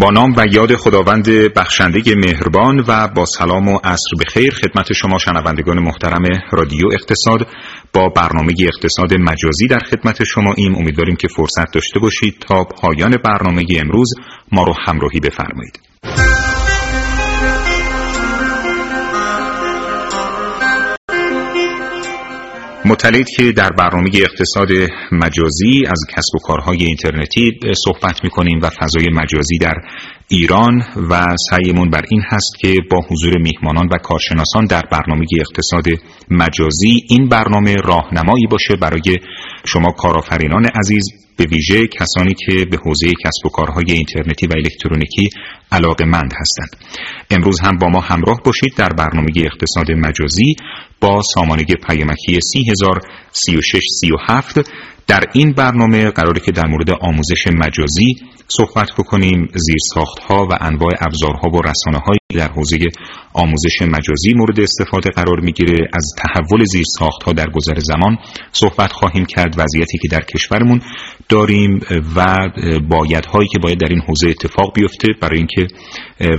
با نام و یاد خداوند بخشنده مهربان و با سلام و عصر بخیر خدمت شما شنوندگان محترم رادیو اقتصاد. با برنامه اقتصاد مجازی در خدمت شما ایم. امیدواریم که فرصت داشته باشید تا پایان برنامه امروز ما رو همراهی بفرمایید. مطلعید که در برنامه اقتصاد مجازی از کسب و کارهای اینترنتی صحبت می‌کنیم و فضای مجازی در ایران و سعیمون بر این هست که با حضور میهمانان و کارشناسان در برنامه اقتصاد مجازی این برنامه راهنمایی باشه برای شما کارآفرینان عزیز به ویژه کسانی که به حوزه کسب و کارهای اینترنتی و الکترونیکی علاقه مند هستند. امروز هم با ما همراه باشید در برنامه اقتصاد مجازی با سامانه پیمکی 3003637 در این برنامه قراره که در مورد آموزش مجازی صحبت بکنیم زیر ها و انواع ابزارها و رسانه هایی در حوزه آموزش مجازی مورد استفاده قرار می‌گیره. از تحول زیر ها در گذر زمان صحبت خواهیم کرد. وضعیتی که در کشورمون داریم و بایدهایی که باید در این حوزه اتفاق بیفته برای اینکه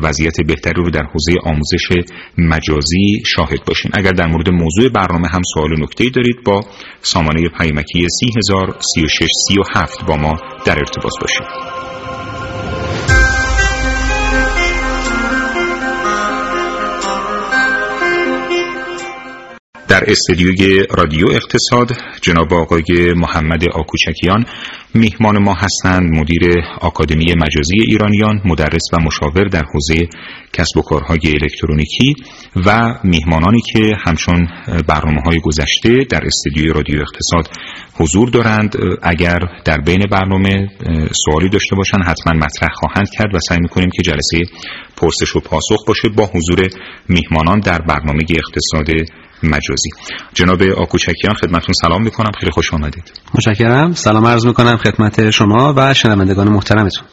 وضعیت بهتری رو در حوزه آموزش مجازی شاهد باشیم. اگر در مورد موضوع برنامه هم سوال و نکته دارید با سامانه پیمکی 303637 با ما در ارتباط باشید. در استدیوی رادیو اقتصاد جناب آقای محمد آکوچکیان. میهمان ما هستند مدیر آکادمی مجازی ایرانیان مدرس و مشاور در حوزه کسب و کارهای الکترونیکی و میهمانانی که همچون برنامه های گذشته در استدیوی رادیو اقتصاد حضور دارند. اگر در بین برنامه سوالی داشته باشند حتما مطرح خواهند کرد و سعی می‌کنیم که جلسه پرسش و پاسخ باشه. با حضور میهمانان در برنامه اقتصاد مجازی. جناب آکوچکیان خدمتون سلام می‌کنم. خیلی خوش آمدید. متشکرم. سلام عرض می‌کنم خدمت شما و شنوندگان محترمتون.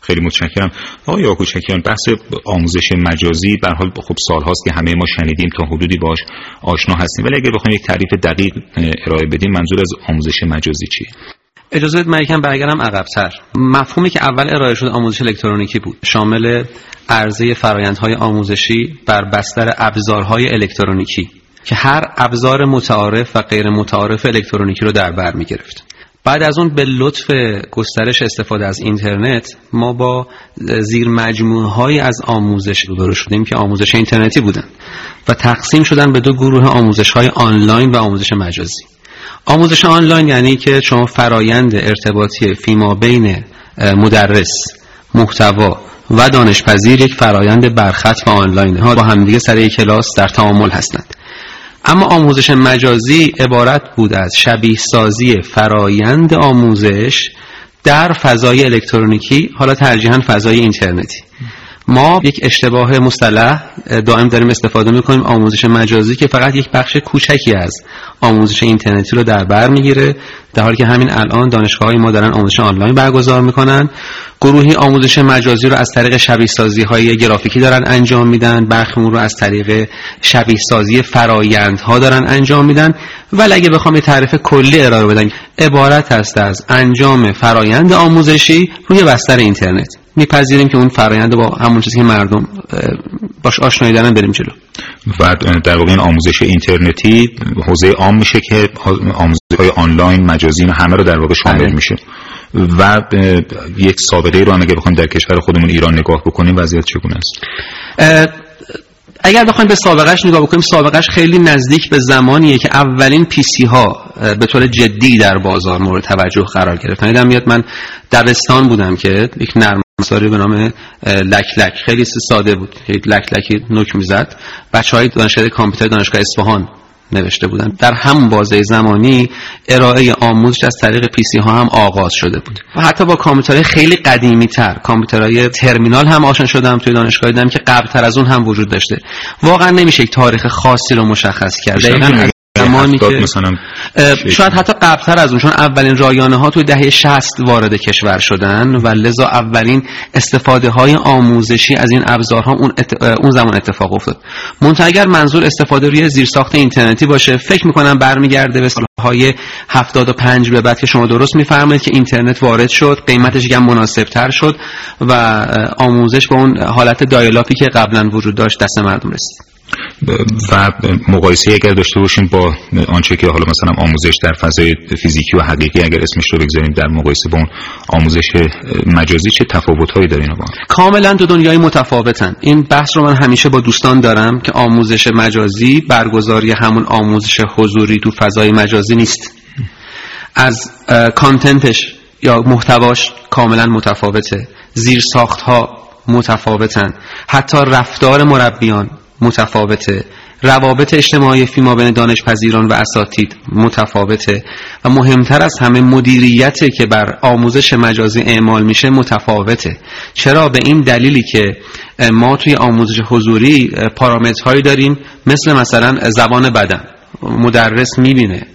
خیلی متشکرم. آقای آکوچکیان بحث آموزش مجازی به حال خب سال هاست که همه ما شنیدیم تا حدودی باش آشنا هستیم. ولی اگر بخوایم یک تعریف دقیق ارائه بدیم منظور از آموزش مجازی چیه؟ اجازه بدید من یکم برگردم عقبتر. مفهومی که اول ارائه شد آموزش الکترونیکی بود. شامل عرضه فرایندهای آموزشی بر بستر ابزارهای الکترونیکی. که هر ابزار متعارف و غیر متعارف الکترونیکی رو در بر می گرفت بعد از اون به لطف گسترش استفاده از اینترنت ما با زیر مجموعه های از آموزش روبرو شدیم که آموزش اینترنتی بودن و تقسیم شدن به دو گروه آموزش های آنلاین و آموزش مجازی. آموزش آنلاین یعنی که شما فرایند ارتباطی فیما بین مدرس محتوا و دانشپذیر یک فرایند برخط و آنلاین ها با همدیگه سر یک کلاس در تعامل هستند. اما آموزش مجازی عبارت بود از شبیه سازی فرایند آموزش در فضای الکترونیکی حالا ترجیحاً فضای اینترنتی. ما یک اشتباه مصطلح دائم داریم استفاده می‌کنیم آموزش مجازی که فقط یک بخش کوچکی از آموزش اینترنتی رو در بر می‌گیره. در حالی که همین الان دانشگاه های ما دارن آموزش آنلاین برگزار می‌کنن. گروهی آموزش مجازی رو از طریق شبیه سازی های گرافیکی دارن انجام میدن. برخی رو از طریق شبیه سازی فرایندها دارن انجام میدن. ولی اگه بخوام یه تعریف کلی ارائه بدن عبارت هست از انجام فرایند آموزشی روی بستر اینترنت. میپذیریم که اون فرایند با همون چیزی که مردم باش آشنایی دارن بریم جلو. و در این آموزش اینترنتی حوزه عام میشه که آموزش های آنلاین مجازی همه رو در واقع شامل بله. میشه. و یک سابقه رو هم اگه بخوایم در کشور خودمون ایران نگاه بکنیم وضعیت چگونه است؟ اگر بخوایم به سابقش نگاه بکنیم سابقش خیلی نزدیک به زمانیه که اولین PC ها به طور جدی در بازار مورد توجه قرار گرفتن یادم میاد من دبستان بودم که یک نرم افزاری به نام لک لک خیلی ساده بود. یک لک لکی نوک می‌زد. بچه های دانشگاه کامپیوتر دانشگاه اصفهان نوشته بودن. در همون بازه زمانی ارائه آموزش از طریق PC ها هم آغاز شده بود. و حتی با کامپیوترهای خیلی قدیمی تر کامپیوترهای ترمینال هم آشنا شدم توی دانشگاه دیدم که قبل تر از اون هم وجود داشته. واقعا نمیشه یک تاریخ خاصی رو مشخص کرد. زمانی که مثلا شاید حتی قبلتر از اون چون اولین رایانه ها توی دهه 60 وارد کشور شدن و لذا اولین استفاده های آموزشی از این ابزارها اون, اون زمان اتفاق افتاد. منتها اگر منظور استفاده روی زیرساخت اینترنتی باشه فکر می‌کنم برمیگرده به سالهای 75 به بعد که شما درست میفرمایید که اینترنت وارد شد قیمتش یکم مناسب تر شد و آموزش به اون حالت دایلاپی که قبلا وجود داشت دست مردم رسید. و مقایسه اگر داشته باشیم با آنچه که حالا مثلا آموزش در فضای فیزیکی و حقیقی اگر اسمش رو بگذاریم در مقایسه با اون آموزش مجازی چه تفاوت‌هایی داره اینا با کاملا دو دنیای متفاوتن. این بحث رو من همیشه با دوستان دارم که آموزش مجازی برگزاری همون آموزش حضوری تو فضای مجازی نیست. از کانتنتش یا محتواش کاملا متفاوته. زیر ساخت ها متفاوتن. حتی رفتار مربیان متفاوته. روابط اجتماعی فیما بین دانشپذیران و اساتید متفاوته و مهمتر از همه مدیریتی که بر آموزش مجازی اعمال میشه متفاوته. چرا؟ به این دلیلی که ما توی آموزش حضوری پارامترهایی داریم مثل مثلا زبان بدن. مدرس می‌بینه.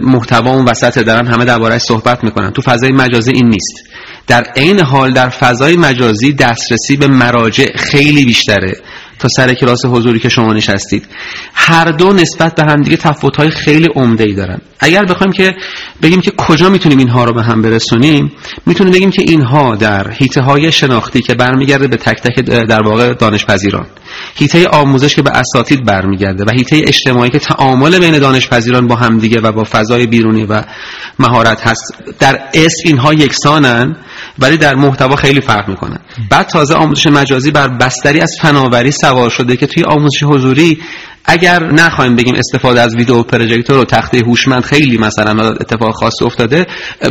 محتوا اون وسط دارن همه دربارهش صحبت می‌کنن. تو فضای مجازی این نیست. در عین حال در فضای مجازی دسترسی به مراجع خیلی بیشتره. تا سر کلاس حضوری که شما نشستید. هر دو نسبت به هم دیگه های خیلی عمده ای دارن. اگر بخوایم که بگیم که کجا می‌تونیم اینها رو به هم برسونیم می‌تونیم بگیم که اینها در هیته های شناختی که برمیگرده به تک تک در واقع دانشپذیران. هیته آموزش که به اساتید برمیگرده و هیته اجتماعی که تعامل بین دانشپذیران با همدیگه و با فضای بیرونی و مهارت هست در اسم اینها یکسانن. ولی در محتوا خیلی فرق می‌کنن بعد تازه آموزش مجازی بر بستری از فناوری سوار شده که توی آموزش حضوری اگر نخواهیم بگیم استفاده از ویدیو پروژکتور و تخته هوشمند خیلی مثلا اتفاق خاص افتاده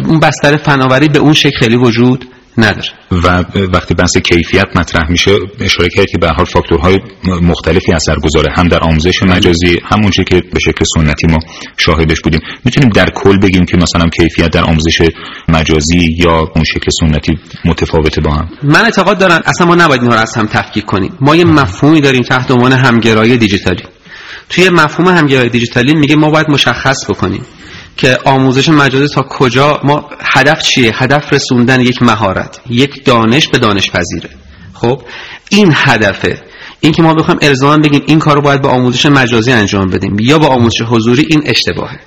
اون بستر فناوری به اون شکل خیلی وجود نداره. و وقتی بحث کیفیت مطرح میشه اشاره کرد که به حال فاکتورهای مختلفی اثر گذاره هم در آموزش مجازی همون که به شکل سنتی ما شاهدش بودیم. می‌تونیم در کل بگیم که مثلا کیفیت در آموزش مجازی یا اون شکل سنتی متفاوته با هم. من اعتقاد دارم اصلا ما نباید اینها رو از هم تفکیک کنیم. ما یه مفهومی داریم تحت عنوان همگرایی دیجیتالی. توی مفهوم همگرایی دیجیتالی میگه ما باید مشخص بکنیم. که آموزش مجازی تا کجا ما هدف چیه؟ هدف رسوندن یک مهارت یک دانش به دانش پذیره. خب؟ این هدفه. این که ما بخوایم الزاما بگیم این کار رو باید با آموزش مجازی انجام بدیم یا با آموزش حضوری این اشتباهه.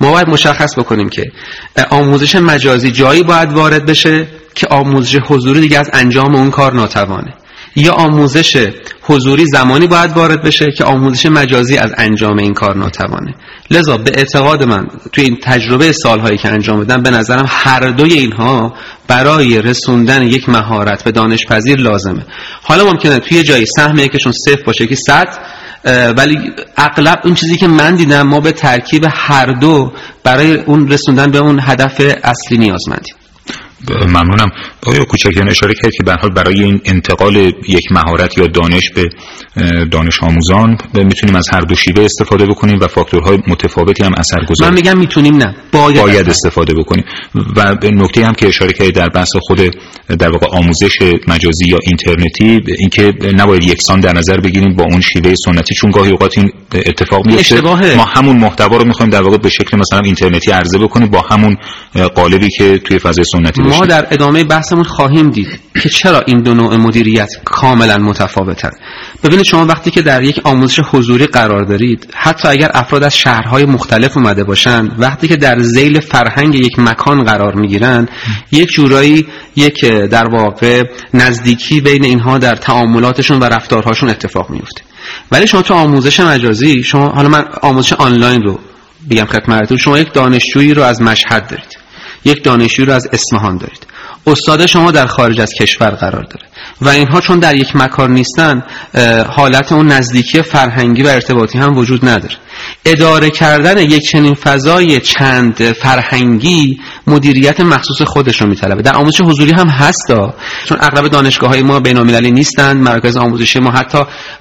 ما باید مشخص بکنیم که آموزش مجازی جایی باید وارد بشه که آموزش حضوری دیگه از انجام اون کار ناتوانه. یا آموزش حضوری زمانی باید وارد بشه که آموزش مجازی از انجام این کار ناتوانه. لذا به اعتقاد من توی این تجربه سالهایی که انجام بدم به نظرم هر دوی اینها برای رسوندن یک مهارت به دانشپذیر لازمه. حالا ممکنه توی جایی سهم یکشون صفر باشه که صد ولی اغلب اون چیزی که من دیدم ما به ترکیب هر دو برای اون رسوندن به اون هدف اصلی نیازمندیم ممنونم. آیا کوچکیان اشاره کرد که به حال برای این انتقال یک مهارت یا دانش به دانش آموزان می‌تونیم از هر دو شیوه استفاده بکنیم و فاکتورهای متفاوتی هم اثر گذاره من میگم می‌تونیم نه باید, باید استفاده بکنیم. و به نکته هم که اشاره کرد در بحث خود در واقع آموزش مجازی یا اینترنتی اینکه نباید یکسان در نظر بگیریم با اون شیوه سنتی. چون گاهی اوقات این اتفاق میفته ما همون محتوا رو می‌خوایم در واقع به شکل مثلا اینترنتی عرضه بکنیم با همون قالبی که توی فضای سنتی ما در ادامه بحثمون خواهیم دید که چرا این دو نوع مدیریت کاملا متفاوتن. ببینید شما وقتی که در یک آموزش حضوری قرار دارید حتی اگر افراد از شهرهای مختلف اومده باشند وقتی که در زیل فرهنگ یک مکان قرار می‌گیرند یک جورایی یک در واقع نزدیکی بین اینها در تعاملاتشون و رفتارهاشون اتفاق میفته ولی شما تو آموزش مجازی شما حالا من آموزش آنلاین رو بگم خدمتتون شما یک دانشجویی رو از مشهد دارید. یک دانشجویی رو از اصفهان دارید. استاد شما در خارج از کشور قرار داره. و اینها چون در یک مکان نیستن حالت اون نزدیکی فرهنگی و ارتباطی هم وجود نداره. اداره کردن یک چنین فضای چند فرهنگی مدیریت مخصوص خودش رو میطلبه. در آموزش حضوری هم هستا چون اغلب دانشگاه های ما بین‌المللی نیستند مرکز آموزشی ما حتی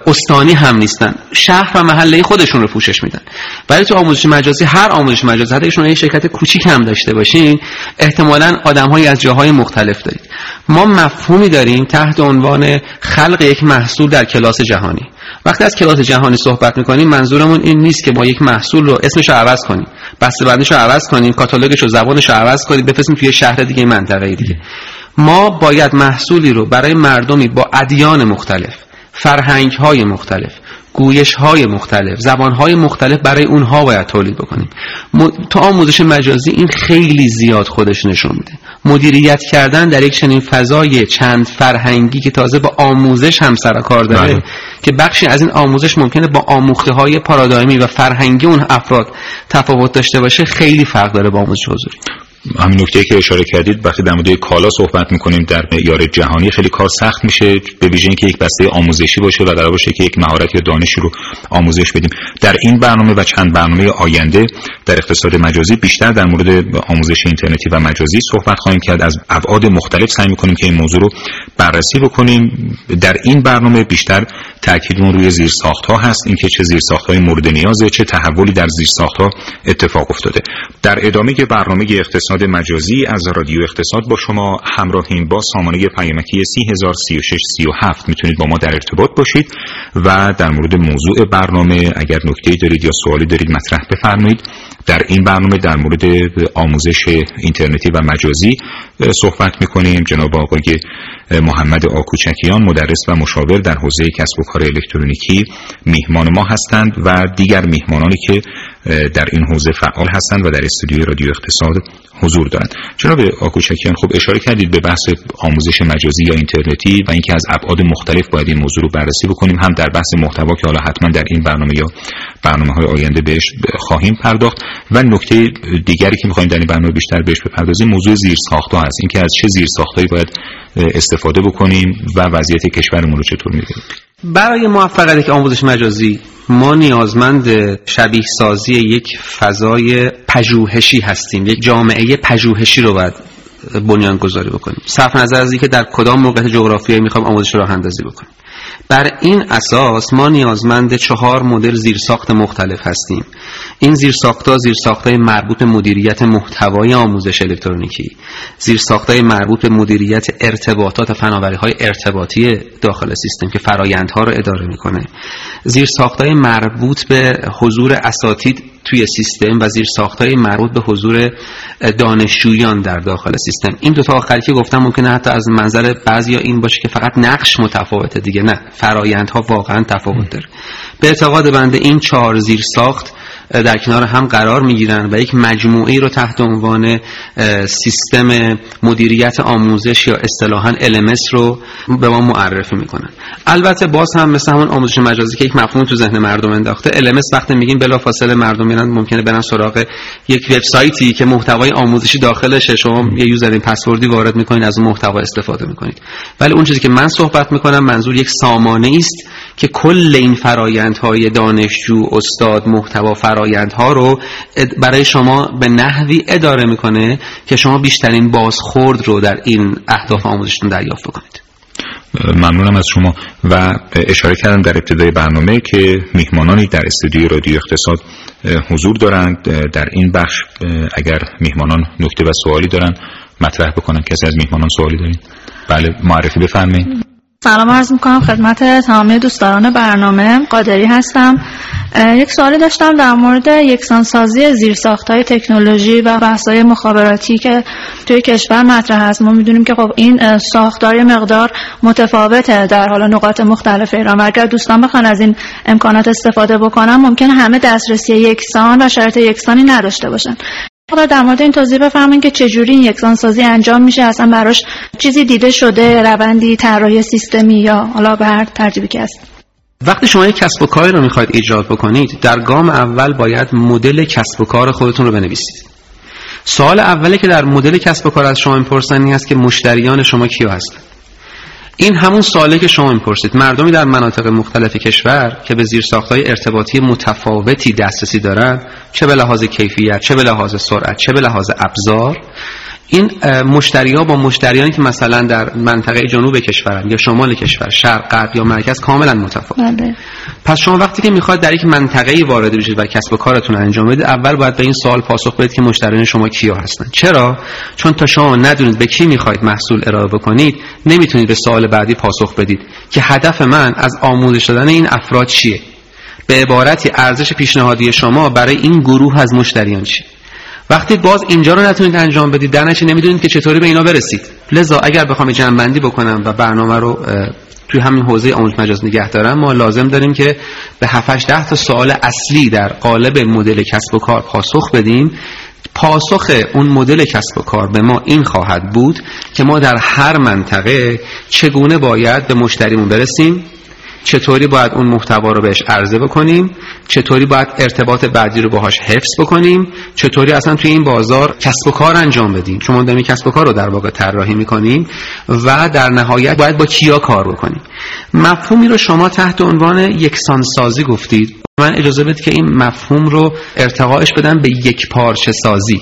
استانی هم نیستن. شهر و محله خودشون رو پوشش میدن. ولی تو آموزش مجازی هر آموزش مجازی حتی شما یه شرکت کوچیک هم داشته باشین احتمالاً آدم‌هایی از جاهای مختلف دارید. ما مفهومی داریم تحت عنوان خلق یک محصول در کلاس جهانی. وقتی از کلاس جهانی صحبت می‌کنیم منظورمون این نیست که ما یک محصول رو اسمش رو عوض کنیم بسته بندیش رو عوض کنیم کاتالوگش رو زبانش رو عوض کنیم بفرستیم توی شهر دیگه منطقه دیگه. ما باید محصولی رو برای مردمی با ادیان مختلف فرهنگ های مختلف گویش های مختلف زبان های مختلف برای اونها باید تولید بکنیم. تو آموزش مجازی این خیلی زیاد خودش نشون میده. مدیریت کردن در یک چنین فضای چند فرهنگی که تازه با آموزش هم سر کار داره بله. که بخشی از این آموزش ممکنه با آموخته های پارادایمی و فرهنگی اون افراد تفاوت داشته باشه خیلی فرق داره با آموزش حضوری. همین نکته که اشاره کردید وقتی در مورد کالا صحبت می‌کنیم در معیار جهانی خیلی کار سخت میشه به ویژه اینکه یک بسته آموزشی باشه و قرار باشه که یک مهارت یا دانشی رو آموزش بدیم. در این برنامه و چند برنامه آینده در اقتصاد مجازی بیشتر در مورد آموزش اینترنتی و مجازی صحبت خواهیم کرد. از ابعاد مختلف سعی می‌کنیم که این موضوع رو بررسی بکنیم. در این برنامه بیشتر تاکیدمون روی زیر ساخت ها هست اینکه چه زیر ساخت های مورد نیازه چه تحولی در زیر ساخت ها اتفاق افتاده. در ادامه برنامه اقتصاد مجازی از رادیو اقتصاد با شما همراهیم با سامانه پیامکی 303637 می‌تونید با ما در ارتباط باشید و در مورد موضوع برنامه اگر نکته دارید یا سوالی دارید مطرح بفرمایید. در این برنامه در مورد آموزش اینترنتی و مجازی صحبت می‌کنیم. جناب آقای محمد آکوچکیان مدرس و مشاور در حوزه کسب و کار الکترونیکی میهمان ما هستند و دیگر میهمانانی که در این حوزه فعال هستند و در استودیوی رادیو اقتصاد حضور دارند. جناب آکوچکیان خب اشاره کردید به بحث آموزش مجازی یا اینترنتی و اینکه از ابعاد مختلف باید این موضوع رو بررسی بکنیم. هم در بحث محتوا که حالا حتما در این برنامه یا برنامه های آینده بهش خواهیم پرداخت. و نکته دیگری که می‌خوایم در این برنامه بیشتر بهش بپردازیم موضوع زیر ساخت هست. اینکه از چه زیر ساختایی باید استفاده بکنیم و وضعیت کشورمون رو چطور می‌بینیم؟ برای موفقیت آموزش مجازی ما نیازمند شبیه سازی یک فضای پژوهشی هستیم یک جامعه پژوهشی رو باید بنیان گذاری بکنیم. صرف نظر از اینکه در کدام موقعیت جغرافیایی می‌خوام آموزش راه اندازی بکنیم بر این اساس ما نیازمند چهار مدل زیرساخت مختلف هستیم. این زیرساختها زیرساختهای مربوط به مدیریت محتوای آموزش الکترونیکی زیرساختهای مربوط به مدیریت ارتباطات و فناوری های ارتباطی داخل سیستم که فرایندها رو اداره می‌کنه زیرساختهای مربوط به حضور اساتید توی سیستم و زیر ساختای مربوط به حضور دانشجویان در داخل سیستم. این دو تا آخری که گفتم ممکنه حتی از منظر بعضی این باشه که فقط نقش متفاوته دیگه نه. فرایندها واقعا تفاوت داره. به اعتقاد بنده این چهار زیر ساخت در کنار هم قرار می‌گیرن و یک مجموعه رو تحت عنوان سیستم مدیریت آموزش یا اصطلاحا LMS رو به ما معرفی می‌کنن. البته باز هم مثل همون آموزش مجازی که یک مفهوم تو ذهن مردم انداخته LMS وقتی میگیم بلافاصله مردم میرن ممکنه برن سراغ یک وبسایتی که محتوای آموزشی داخلشه. شما یه یوزر پسوردی وارد می‌کنید از اون محتوا استفاده می‌کنید ولی اون چیزی که من صحبت می‌کنم منظور یک سامانه است که کل این فرایندهای دانشجو استاد محتوا فرایندها رو برای شما به نحوی اداره می‌کنه که شما بیشترین بازخورد رو در این اهداف آموزشتون دریافت بکنید. ممنونم از شما و اشاره کردم در ابتدای برنامه که میهمانانی در استودیوی رادیو اقتصاد حضور دارند. در این بخش اگر میهمانان نکته و سوالی دارند مطرح بکنن. کسی از میهمانان سوالی دارین؟ بله معرفی بفرمایید. سلام عرض می‌کنم خدمت تمامی دوستداران برنامه. قادری هستم. یک سوالی داشتم در مورد یکسانسازی زیرساخت های تکنولوژی و بحث های مخابراتی که توی کشور مطرح هست ما می‌دونیم که خب این ساختار مقدار متفاوته در حالا نقاط مختلف ایران. و اگر دوستان بخوان از این امکانات استفاده بکنن ممکنه همه دسترسی یکسان و شرط یکسانی نداشته باشن. حالا در مورد این توضیح بفرمایید که چجوری این یکسان سازی انجام میشه اصلا براش چیزی دیده شده روندی طراحی سیستمی یا حالا به هر ترتیبی که هست؟ وقتی شما یک کسب و کاری رو می‌خواید ایجاد بکنید در گام اول باید مدل کسب و کار خودتون رو بنویسید. سوال اولی که در مدل کسب و کار از شما می‌پرسن این است که مشتریان شما کیا هستند این همون سوالی که شما می‌پرسید. مردمی در مناطق مختلف کشور که به زیر ساختهای ارتباطی متفاوتی دسترسی دارند چه به لحاظ کیفیت چه به لحاظ سرعت چه به لحاظ ابزار این مشتری ها با مشتریانی که مثلا در منطقه جنوب کشورن یا شمال کشور شرق غرب یا مرکز کاملا متفاوت. بله. پس شما وقتی که می‌خواد در یک منطقه وارد بشید و کسب و کارتون انجام بدید اول باید به این سوال پاسخ بدید که مشتریان شما کیا هستن. چرا؟ چون تا شما ندونید به کی می‌خواید محصول ارائه بکنید نمی‌تونید به سوال بعدی پاسخ بدید که هدف من از آموزش دادن این افراد چیه. به عبارتی ارزش پیشنهادی شما برای این گروه از مشتریان چیه. وقتی باز اینجا رو نتونید انجام بدید در نتیجه نمی‌دونید که چطوری به اینا برسید. لذا اگر بخوام جنبندی بکنم و برنامه رو توی همین حوزه آموزش مجاز نگه دارم ما لازم داریم که به 7 ده تا سوال اصلی در قالب مدل کسب و کار پاسخ بدیم. پاسخ اون مدل کسب و کار به ما این خواهد بود که ما در هر منطقه چگونه باید به مشتریمون برسیم. چطوری باید اون محتوا رو بهش عرضه بکنیم؟ چطوری باید ارتباط بعدی رو باهاش حفظ بکنیم؟ چطوری اصلا توی این بازار کسب و کار انجام بدیم؟ چون داریم کسب و کار رو در واقع طراحی می‌کنیم و در نهایت باید با کیا کار بکنیم؟ مفهومی رو شما تحت عنوان یکسانسازی گفتید. من اجازه بدید که این مفهوم رو ارتقاش بدم به یک پارچه سازی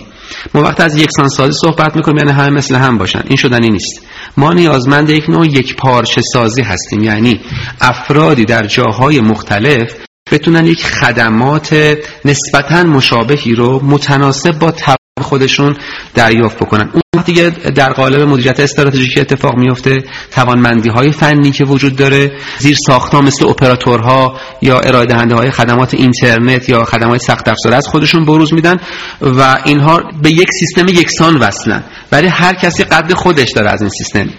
ما وقت از یکسانسازی صحبت می‌کنیم یعنی همه مثل هم باشن. این شدنی نیست. ما نیازمند یک نوع یک پارچه سازی هستیم. یعنی افرادی در جاهای مختلف بتونن یک خدمات نسبتا مشابهی رو متناسب با خودشون دریافت بکنن. اون دیگه در قالب مدیریت استراتژیک اتفاق میفته توانمندی های فنی که وجود داره زیر ساختها مثل اپراتورها یا ارائه دهنده های خدمات اینترنت یا خدمات سخت افزار از خودشون بروز میدن و اینها به یک سیستم یکسان وصلن. ولی هر کسی قد خودش داره از این سیستم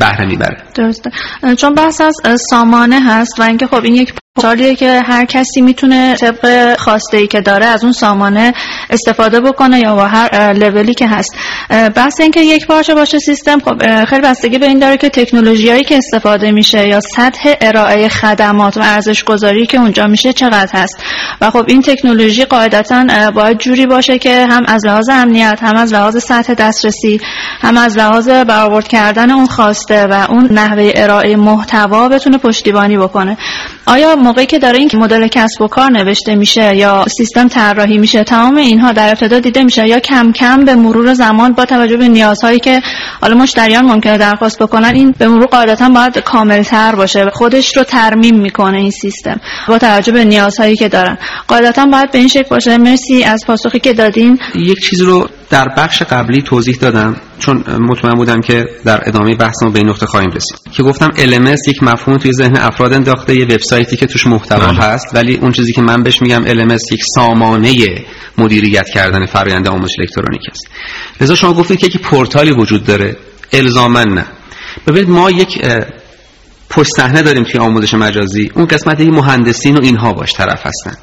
بهره می‌بره. درسته. چون بحث از سامانه هست و اینکه خب این یک پورتالیه که هر کسی می‌تونه طبق خواسته ای که داره از اون سامانه استفاده بکنه یا با هر لولی که هست. بحث اینکه یک پارچه باشه سیستم خب خیلی بستگی به این داره که تکنولوژیایی که استفاده میشه یا سطح ارائه خدمات و ارزش گذاری که اونجا میشه چقدر هست. و خب این تکنولوژی قاعدتا باید جوری باشه که هم از لحاظ امنیت هم از لحاظ سطح دسترسی هم از لحاظ برآورد کردن اون خواسته و اون نحوه ارائه محتوا بتونه پشتیبانی بکنه. آیا موقعی که داره این مدل کسب و کار نوشته میشه یا سیستم طراحی میشه تمام اینها در ابتدا دیده میشه یا کم کم به مرور زمان با توجه به نیازهایی که حالا مشتریان ممکنه درخواست بکنن این به مرور قاعدتا باید کاملتر باشه خودش رو ترمیم می‌کنه این سیستم با توجه به نیازهایی که دارن. قاعدتا باید به این شکل باشه. مرسی از پاسخی که دادین. یک چیز رو در بخش قبلی توضیح دادم چون مطمئن بودم که در ادامه بحثمون به این نقطه خواهیم رسید که گفتم LMS یک مفهوم توی ذهن افراد انداخته یه وبسایتی که توش محتوا بله. هست ولی اون چیزی که من بهش میگم LMS یک سامانه مدیریت کردن فرآیند آموزش الکترونیک است. لذا شما گفتید که یک پورتالی وجود داره. الزاما نه. ببینید ما یک پشت صحنه داریم توی آموزش مجازی. اون قسمت مهندسین و اینها باش طرف هستن.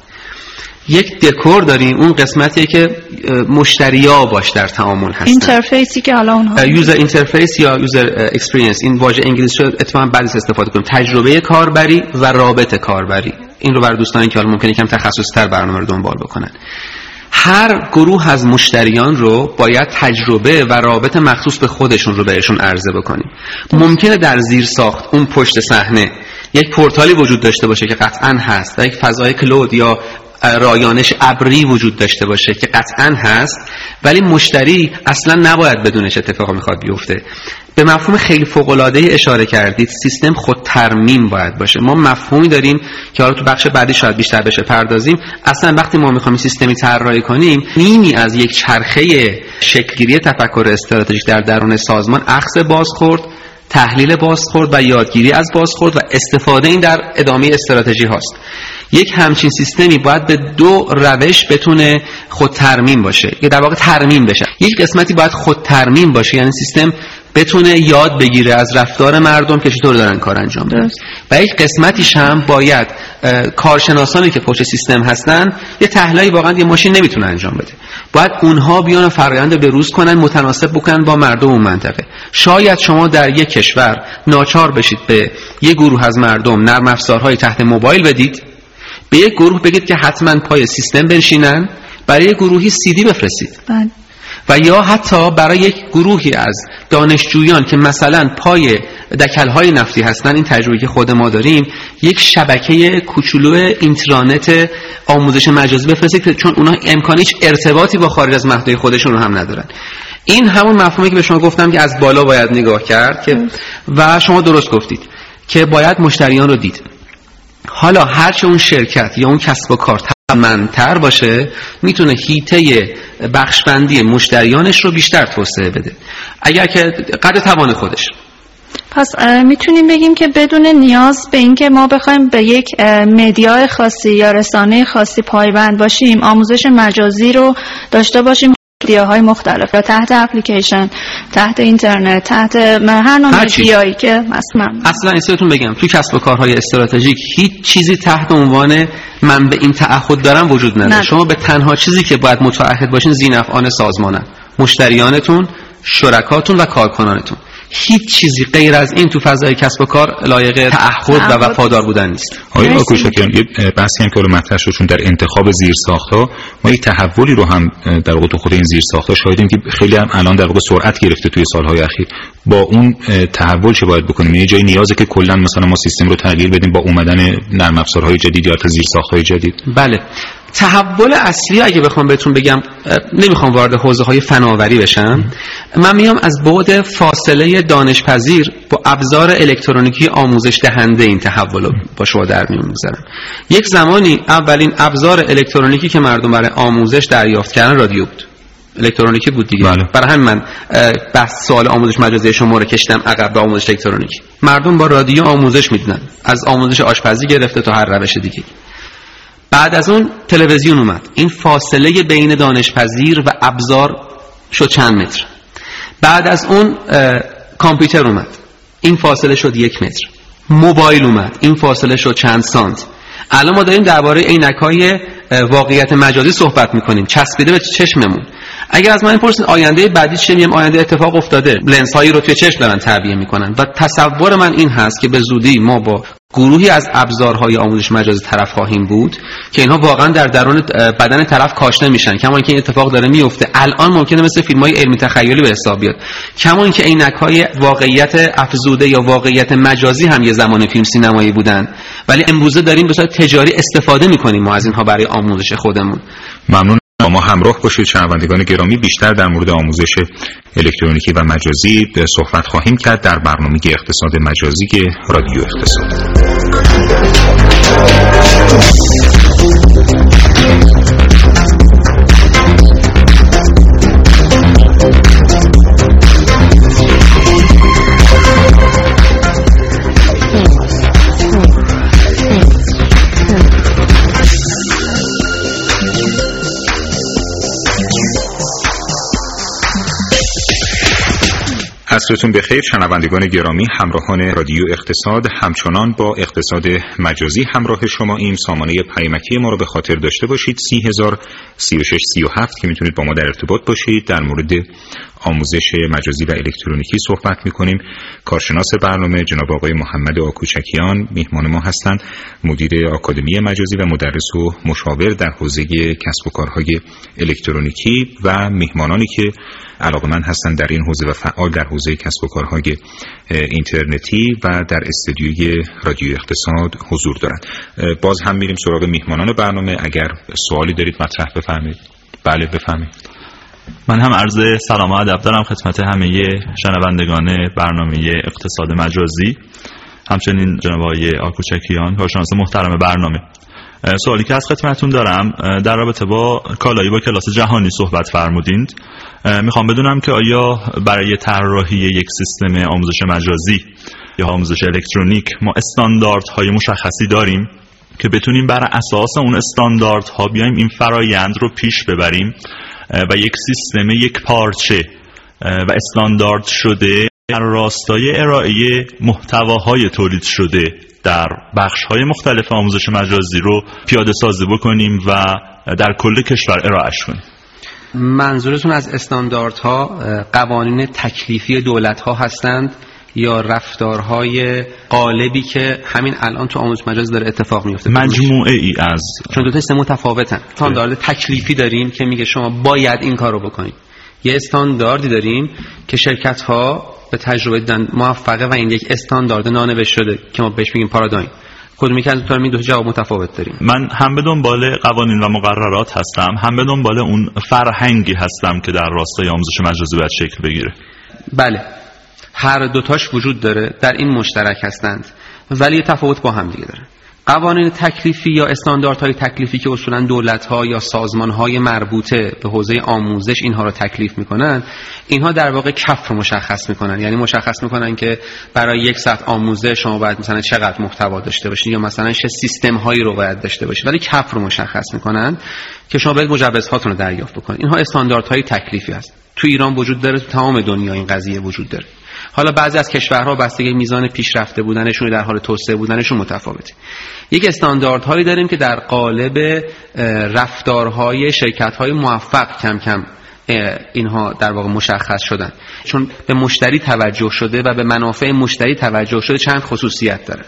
یک دکور داریم اون قسمتی که مشتریا باش در تعامل هستن. interface ی که حالا اونها user interface یا user experience این واژه انگلیسی رو اتفاقا بعد استفاده کنیم. تجربه کاربری و رابط کاربری. این رو برای دوستانی که حالا ممکنه یکم تخصصی تر برنامه رو دنبال بکنن. هر گروه از مشتریان رو باید تجربه و رابط مخصوص به خودشون رو بهشون عرضه بکنیم. ممکنه در زیر ساخت اون پشت صحنه یک پورتالی وجود داشته باشه که قطعا هست و یک فضای کلود یا رایانش ابری وجود داشته باشه که قطعا هست ولی مشتری اصلا نباید بدونش اتفاق می‌خواد بیفته. به مفهوم خیلی فوق اشاره کردید سیستم خود ترمیم باید باشه. ما مفهومی داریم که حالا تو بخش بعدی شاید بیشتر بشه پردازیم. اصلا وقتی ما می‌خوایم سیستمی طراحی کنیم نیمی از یک چرخه شکلگیری تفکر استراتژیک در درون سازمان اخذ بازخورد تحلیل بازخورد و یادگیری از بازخورد و استفاده این در ادامه استراتژی هاست. یک همچین سیستمی باید به دو روش بتونه خود ترمیم باشه یا در واقع ترمیم بشه. یک قسمتی باید خود ترمیم باشه یعنی سیستم بتونه یاد بگیره از رفتار مردم که چطور دارن کار انجام بدن. و یک قسمتیش هم باید کارشناسانی که پشت سیستم هستن یه تحلیلی واقعا یه ماشین نمی‌تونه انجام بده. باید اونها بیان و فرآیند به روز کنن متناسب بکنن با مردم اون منطقه. شاید شما در یک کشور ناچار بشید به یه گروه از مردم نرم افزارهای تحت موبایل بدید. به یک گروه بگید که حتما پای سیستم بنشینن برای گروهی سیدی بفرستید. بله. و یا حتی برای یک گروهی از دانشجویان که مثلا پای دکلهای نفتی هستن این تجربه که خود ما داریم یک شبکه کوچولو اینترنت آموزش مجازی بفرستید چون اونا امکان هیچ ارتباطی با خارج از محدوده خودشون رو هم ندارن. این همون مفهومی که به شما گفتم که از بالا باید نگاه کرد که و شما درست گفتید که باید مشتریان رو دید. حالا هرچه اون شرکت یا اون کسب و کار منتر باشه می‌تونه هیته بخشبندی مشتریانش رو بیشتر توسعه بده. اگر که قدر توان خودش. پس می‌تونیم بگیم که بدون نیاز به اینکه ما بخوایم به یک مدیا خاصی یا رسانه خاصی پایبند باشیم آموزش مجازی رو داشته باشیم. های مختلف یا تحت اپلیکیشن تحت اینترنت تحت هر نوع مدیایی که مثلا اصلا این بگم تو کسب و کارهای استراتژیک هیچ چیزی تحت عنوان من به این تعهد دارم وجود نداره. شما به تنها چیزی که باید متعهد باشین زینفعان سازمانن. مشتریانتون شرکاتون و کارکنانتون. هیچ چیزی غیر از این تو فضای کسب و کار لایق تعهد و وفادار بودن نیست. آقای آکوشکیان یه بحثی هم که رو مطرح شد چون در انتخاب زیر ها ما یک تحولی رو هم در واقع تو خود این زیر ها شاهدیم که خیلی هم الان در واقع سرعت گرفته توی سالهای اخیر. با اون تحول چه باید بکنیم؟ یه جای نیازه که کلا مثلا ما سیستم رو تغییر بدیم با اومدن نرم افزارهای جدید یا زیر های جدید. بله. تحول اصلی اگه بخوام بهتون بگم نمی‌خوام وارد حوزه های فناوری بشم من میام از بعد فاصله دانشپذیر با ابزار الکترونیکی آموزش دهنده این تحول با شما در میون می‌ذارم یک زمانی اولین ابزار الکترونیکی که مردم برای آموزش دریافت کردن رادیو بود. الکترونیکی بود دیگه. بله. برای همین من بحث سوال آموزش مجازی شما رو کشتم عقب به آموزش الکترونیکی. مردم با رادیو آموزش می‌دونن. از آموزش آشپزی گرفته تا هر روش دیگه. بعد از اون تلویزیون اومد. این فاصله بین دانشپذیر و ابزار شد چند متر. بعد از اون کامپیوتر اومد. این فاصله شد یک متر. موبایل اومد. این فاصله شد چند سانت. الان ما داریم درباره عینک های واقعیت مجازی صحبت می‌کنیم. چسبیده به چشممون. اگر از من پرسید آینده بعدی چه میم آینده اتفاق افتاده. لنز هایی رو توی چشم دارن تعبیه می‌کنن. و تصور من این هست که به زودی ما با گروهی از ابزارهای آموزش مجازی طرف خواهیم بود که اینها واقعا در درون بدن طرف کاشته میشن کما اینکه این اتفاق داره میفته. الان ممکنه مثل فیلم های علمی تخیلی به حساب بیاد. کما اینکه عینک های واقعیت افزوده یا واقعیت مجازی هم یه زمان فیلم سینمایی بودن. ولی امروزه داریم به صورت تجاری استفاده می‌کنیم ما از اینها برای آموزش خودمون. ممنون. با ما همراه باشید شنوندگان گرامی بیشتر در مورد آموزش الکترونیکی و مجازی صحبت خواهیم کرد در برنامه اقتصاد مجازی رادیو اقتصاد. عصرتون بخیر شنوندگان گرامی همراهان رادیو اقتصاد همچنان با اقتصاد مجازی همراه شما این سامانه پیمکی ما رو به خاطر داشته باشید. سی هزار سی و شش سی و هفت که می‌تونید با ما در ارتباط باشید. در مورد آموزش مجازی و الکترونیکی صحبت می‌کنیم. کارشناس برنامه جناب آقای محمد آکوچکیان میهمان ما هستند. مدیر آکادمی مجازی و مدرس و مشاور در حوزه کسب و کارهای الکترونیکی و میهمانانی که علاقه من هستند در این حوزه و فعال در حوزه کسب و کارهای اینترنتی و در استدیوی رادیو اقتصاد حضور دارند. باز هم میریم سراغ میهمانان برنامه. اگر سوالی دارید مطرح بفرمایید. بله بفرمایید. من هم عرض سلام و ادب دارم خدمت همه شنوندگان برنامه اقتصاد مجازی. همچنین جناب آقای آکوچکیان کارشناس محترم برنامه. سوالی که از خدمتون دارم در رابطه با کالایی با کلاس جهانی صحبت فرمودید. می‌خوام بدونم که آیا برای طراحی یک سیستم آموزش مجازی یا آموزش الکترونیک ما استانداردهای مشخصی داریم که بتونیم بر اساس اون استانداردها بیایم این فرایند رو پیش ببریم و یک سیستم یک پارچه و استاندارد شده در راستای ارائه محتواهای تولید شده در بخش های مختلف آموزش مجازی رو پیاده سازی بکنیم و در کل کشور ارائهش کنیم. منظورتون از استانداردها قوانین تکلیفی دولت ها هستند؟ یا رفتارهای قالبی که همین الان تو آموزش مجاز داره اتفاق میفته. مجموعه ای از چون دو تا متفاوتن. استاندارد تکلیفی داریم که میگه شما باید این کارو بکنید. یه استانداردی داریم که شرکت ها به تجربه دیدن موفقه و این یک استاندارد نانوشته شده که ما بهش میگیم پارادایم. کدومی که از این دو جواب متفاوت داریم. من هم به دنبال قوانین و مقررات هستم هم به دنبال اون فرهنگی هستم که در راستای آموزش مجازی باید شکل بگیره. بله. هر دوتاش وجود داره در این مشترک هستند. ولی تفاوت با هم دیگه داره. قوانین تکلیفی یا استانداردهای تکلیفی که اصولا دولت‌ها یا سازمان‌های مربوطه به حوزه آموزش اینها را تکلیف می‌کنن اینها در واقع کف رو مشخص می‌کنن. یعنی مشخص می‌کنن که برای یک ساعت آموزش شما باید مثلا چقدر محتوا داشته باشید یا مثلا چه سیستم هایی رو باید داشته باشید ولی کف رو مشخص می‌کنن که شما باید مجوزهاتون رو دریافت بکنید اینها استانداردهای تکلیفی هست. تو ایران وجود داره تو تمام دنیا این قضیه وجود داره. حالا بعضی از کشورها بستگی میزان پیشرفته بودنشون در حال توسعه بودنشون متفاوته. یک استانداردهایی داریم که در قالب رفتارهای شرکت‌های موفق کم کم اینها در واقع مشخص شدن. چون به مشتری توجه شده و به منافع مشتری توجه شده چند خصوصیت داره.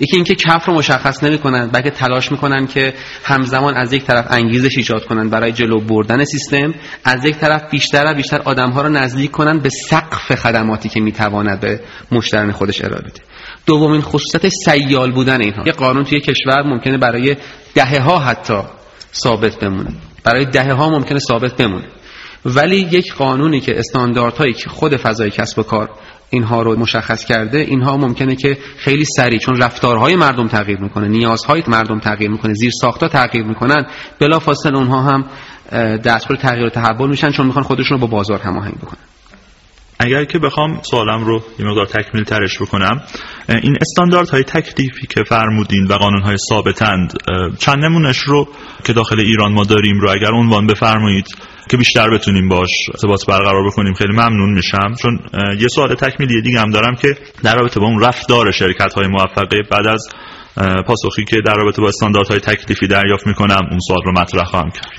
یکی اینکه کف رو مشخص نمی‌کنن بلکه تلاش می‌کنن که همزمان از یک طرف انگیزش ایجاد کنن برای جلو بردن سیستم از یک طرف بیشتر و بیشتر آدم ها رو نزدیک کنن به سقف خدماتی که می‌تواند به مشتران خودش ارائه بده. دومین خصوصیت سیال بودن اینها. یه قانون توی کشور ممکنه برای دهه ها حتی ثابت بمونه. برای دهه ها ممکنه ثابت بمونه. ولی یک قانونی که استانداردهایی که خود فضای کسب و کار اینها رو مشخص کرده اینها ممکنه که خیلی سریع چون رفتارهای مردم تغییر می‌کنه نیازهای مردم تغییر می‌کنه زیر ساختا تغییر می‌کنن بلافاصله اونها هم دستور تغییر و تحول میشن چون می‌خوان خودشون رو با بازار هماهنگ بکنن. اگر که بخوام سوالم رو یه مقدار تکمیل ترش بکنم این استانداردهای تکلیفی که فرمودین و قانونهای ثابتند چند نمونش رو که داخل ایران ما داریم رو اگر عنوان بفرمایید که بیشتر بتونیم باش ارتباط برقرار بکنیم. خیلی ممنون میشم. چون یه سوال تکمیلی دیگه هم دارم که در رابطه با اون رفتار شرکت های موفقه بعد از پاسخی که در رابطه با استانداردهای تکلیفی دریافت می‌کنم اون سوال رو مطرح خواهم کرد.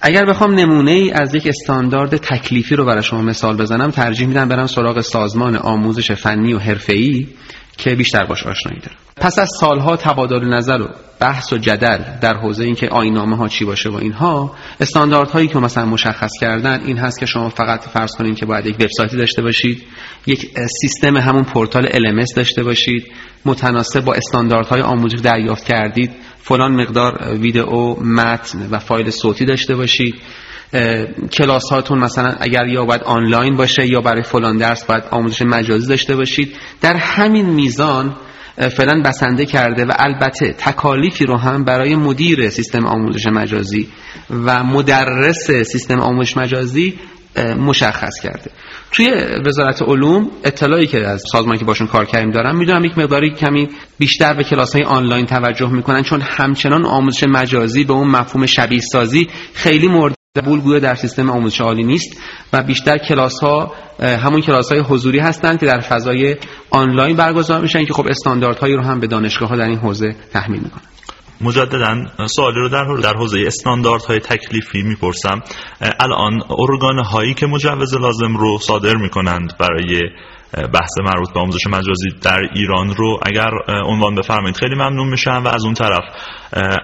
اگر بخوام نمونه ای از یک استاندارد تکلیفی رو برای شما مثال بزنم ترجیح میدم برم سراغ سازمان آموزش فنی و حرفه‌ای. که بیشتر باش آشنایی دارم. پس از سالها تبادل نظر و بحث و جدل در حوزه اینکه آینامه ها چی باشه و اینها استانداردهایی که مثلا مشخص کردن این هست که شما فقط فرض کنید که باید یک وبسایتی داشته باشید یک سیستم همون پورتال LMS داشته باشید متناسب با استانداردهای آموزش دریافت کردید فلان مقدار ویدئو متن و فایل صوتی داشته باشید. کلاس هاتون مثلا اگر یا باید آنلاین باشه یا برای فلان درس باید آموزش مجازی داشته باشید در همین میزان فعلا بسنده کرده و البته تکالیفی رو هم برای مدیر سیستم آموزش مجازی و مدرس سیستم آموزش مجازی مشخص کرده. توی وزارت علوم اطلاعی که از سازمانی که باشون کار کردیم دارم می‌دونم یک مقداری کمی بیشتر به کلاس های آنلاین توجه می‌کنن چون همچنان آموزش مجازی به اون مفهوم شبیه سازی خیلی مورد قبول گویا در سیستم آموزش عالی نیست و بیشتر کلاس ها همون کلاس های حضوری هستند که در فضای آنلاین برگزار میشن که خب استانداردهایی رو هم به دانشگاه ها در این حوزه تحمیل می‌کنن. مجددا سوالی رو در در حوزه استانداردهای تکلیفی می‌پرسم. الان ارگان هایی که مجوز لازم رو صادر می‌کنند برای بحث مربوط به آموزش مجازی در ایران رو اگر عنوان بفرمایید خیلی ممنون میشم و از اون طرف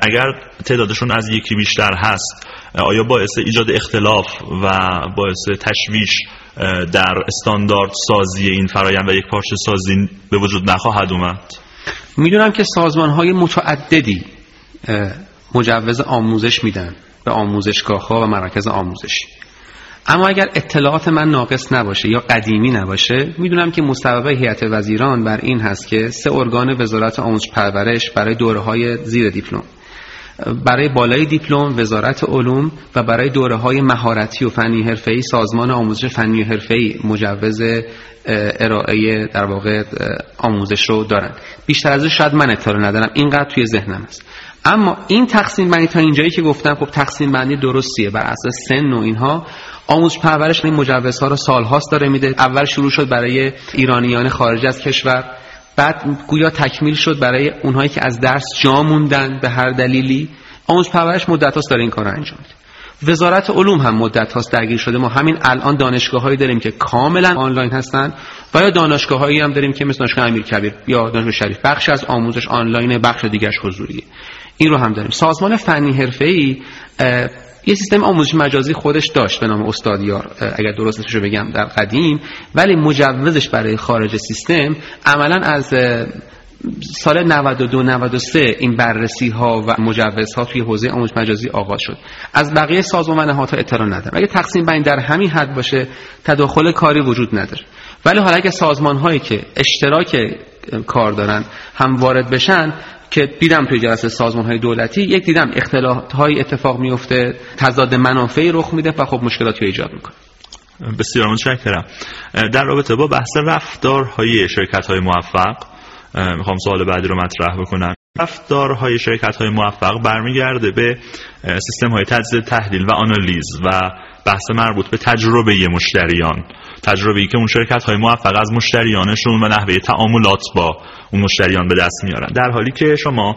اگر تعدادشون از یکی بیشتر هست آیا باعث ایجاد اختلاف و باعث تشویش در استاندارد سازی این فرایند و یک پارچه سازی به وجود نخواهد اومد؟ می‌دونم که سازمان های متعددی مجوز آموزش میدن به آموزشگاه ها و مراکز آموزشی. اما اگر اطلاعات من ناقص نباشه یا قدیمی نباشه می‌دونم که مصوبه هیئت وزیران بر این هست که سه ارگان وزارت آموزش پرورش برای دوره های زیر دیپلم برای بالای دیپلم وزارت علوم و برای دوره های مهارتی و فنی حرفه‌ای سازمان آموزش فنی حرفه‌ای مجوز ارائه در واقع آموزش رو دارن. بیشتر از شاید من اطلاع ندارم اینقدر توی ذهنم است. اما این تقسیم بندی تا اینجایی که گفتم خب تقسیم بندی درستیه بر اساس سن و اینها. آموزش پرورش این مجوزها رو سالهاست داره میده. اول شروع شد برای ایرانیان خارج از کشور بعد گویا تکمیل شد برای اونهایی که از درس جا موندن به هر دلیلی. آموزش پرورش مدت هاست داره این کار انجام میده. وزارت علوم هم مدت هاست درگیر شده. ما همین الان دانشگاه هایی داریم که کاملا آنلاین هستن و یا دانشگاه هایی هم داریم که مثل دانشگاه امیر کبیر یا دانشگاه شریف. بخش از آموزش آنلاین بخش دیگرش حضوریه. این رو هم داریم. سازمان فنی حرفه‌ای یه سیستم آموزش مجازی خودش داشت به نام استادیار اگر درستش رو بگم در قدیم ولی مجوزش برای خارج سیستم عملا از سال 92 93 این بررسی ها و مجوزها توی حوزه آموزش مجازی آغاز شد. از بقیه سازمان و نهادها اطلاع ندارم. اگه تقسیم بین در همین حد باشه تداخل کاری وجود نداره. ولی حالا اگه سازمان هایی که اشتراک کار دارن هم وارد بشن که دیدم توی جلسه سازمان های دولتی یک دیدم اختلاط های اتفاق میفته تضاد منافعی رخ میده و خب مشکلاتی ایجاد می‌کنه. بسیار متشکرم. در رابطه با بحث رفتارهای شرکت های موفق می‌خوام سوال بعدی رو مطرح بکنم. رفتارهای شرکت های موفق برمیگرده به سیستم های تجزیه تحلیل و آنالیز و بحث مربوط به تجربه مشتریان. تجربه ای که اون شرکت های موفق از مشتریانشون و نحوه تعاملات با اون مشتریان به دست میارن. در حالی که شما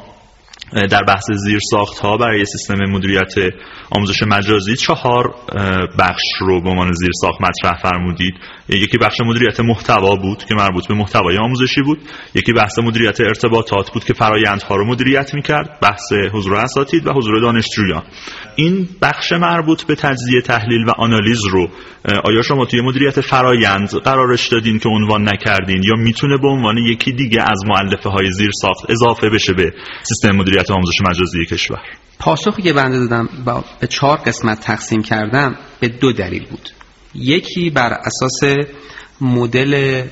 در بحث زیر ساخت ها برای سیستم مدیریت آموزش مجازی چهار بخش رو به عنوان زیر ساخت مطرح فرمودید. یکی بخش مدیریت محتوا بود که مربوط به محتوای آموزشی بود یکی بحث مدیریت ارتباطات بود که فرایندها رو مدیریت می‌کرد بحث حضور اساتید و حضور دانشجویان. این بخش مربوط به تجزیه تحلیل و آنالیز رو آیا شما توی مدیریت فرایند قرارش دادین که عنوان نکردین یا می‌تونه به عنوان یکی دیگه از معلفه های زیر ساخت اضافه بشه به سیستم مدیریت آموزش مجازی کشور؟ پاسخی که بنده دادم به چهار قسمت تقسیم کردم به دو دلیل بود. یکی بر اساس مدل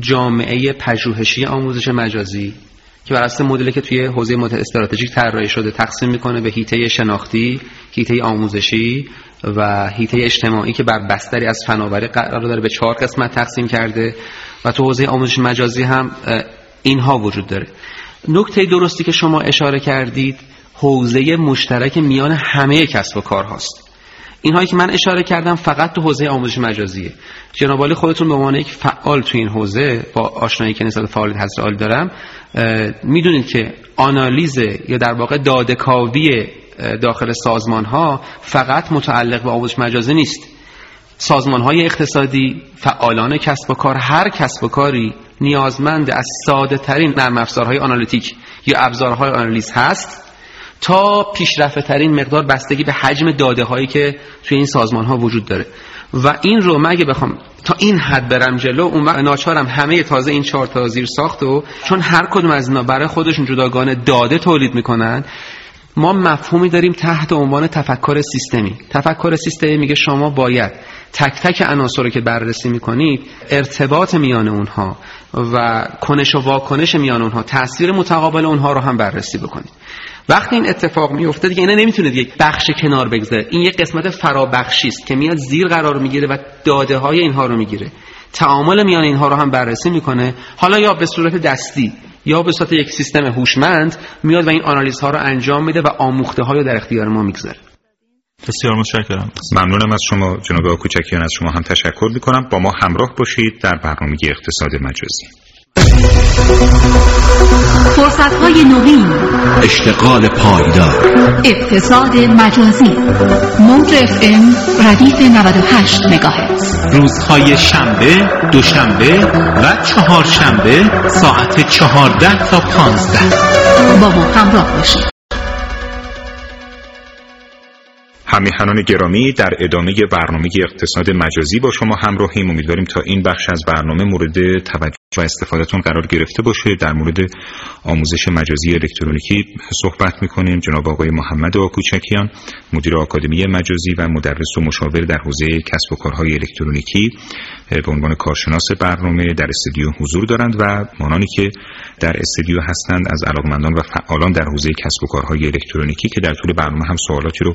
جامعه پژوهشی آموزش مجازی که بر اساس مدلی که توی حوزه استراتژیک طراحی شده تقسیم می‌کنه به هیته شناختی، هیته آموزشی و هیته اجتماعی که بر بستری از فناوری قرار داره به چهار قسمت تقسیم کرده و تو حوزه آموزش مجازی هم اینها وجود داره. نکته درستی که شما اشاره کردید حوزه مشترک میان همه کسب و کار هاست. اینهایی که من اشاره کردم فقط تو حوزه آموزش مجازیه. جناب خودتون به عنوان یک فعال تو این حوزه با آشنایی که نسبت فعالیت حضرت عالی دارم می‌دونید که آنالیز یا در واقع دادکاوی داخل سازمان ها فقط متعلق به آموزش مجازی نیست. سازمان های اقتصادی فعالان کسب و کار هر کسب و کاری نیازمند از ساده ترین نرم افزارهای آنالیتیک یا ابزارهای آنالیز هست. تا پیشرفته ترین مقدار بستگی به حجم داده هایی که توی این سازمان ها وجود داره. و این رو مگه بخوام تا این حد برم جلو اون ناچارم همه تازه این چهار تا زیر ساخت و چون هر کدوم از اینا برای خودشون جداگانه داده تولید می‌کنن ما مفهومی داریم تحت عنوان تفکر سیستمی. تفکر سیستمی میگه شما باید تک تک عناصر رو که بررسی می‌کنید ارتباط میان اونها و کنش و واکنش میان اونها تاثیر متقابل اونها رو هم بررسی بکنید. وقتی این اتفاق میفته دیگه اینا نمی‌تونه یک بخش کنار بگذاره. این یک قسمت فرابخشی است که میاد زیر قرار می‌گیره و داده های اینها رو می‌گیره. تعامل میان اینها رو هم بررسی می‌کنه. حالا یا به صورت دستی یا به صورت یک سیستم هوشمند میاد و این آنالیز ها رو انجام میده و آموخته های رو در اختیار ما می‌گذاره. بسیار متشکرم. ممنونم از شما جناب آکوچکیان از شما هم تشکر می‌کنم. با ما همراه باشید در برنامه اقتصاد مجازی. فرصت های نوین. اشتغال پایدار. اقتصاد مجازی. موج اف ام ردیف 98 مگاهرتز. روزهای شنبه دوشنبه و چهارشنبه ساعت چهارده تا پانزده. با ما همراه باشید. همیهنان گرامی در ادامه برنامه اقتصاد مجازی با شما همراهیم. امیدواریم تا این بخش از برنامه مورد توجه و استفادهتون قرار گرفته باشه. در مورد آموزش مجازی الکترونیکی صحبت می‌کنیم. جناب آقای محمد آکوچکیان مدیر آکادمی مجازی و مدرس و مشاور در حوزه کسب و کارهای الکترونیکی. به عنوان کارشناس برنامه در استودیو حضور دارند و مانانی که در استودیو هستند از علاقمندان و فعالان در حوزه کسب و کارهای الکترونیکی که در طول برنامه هم سوالاتی رو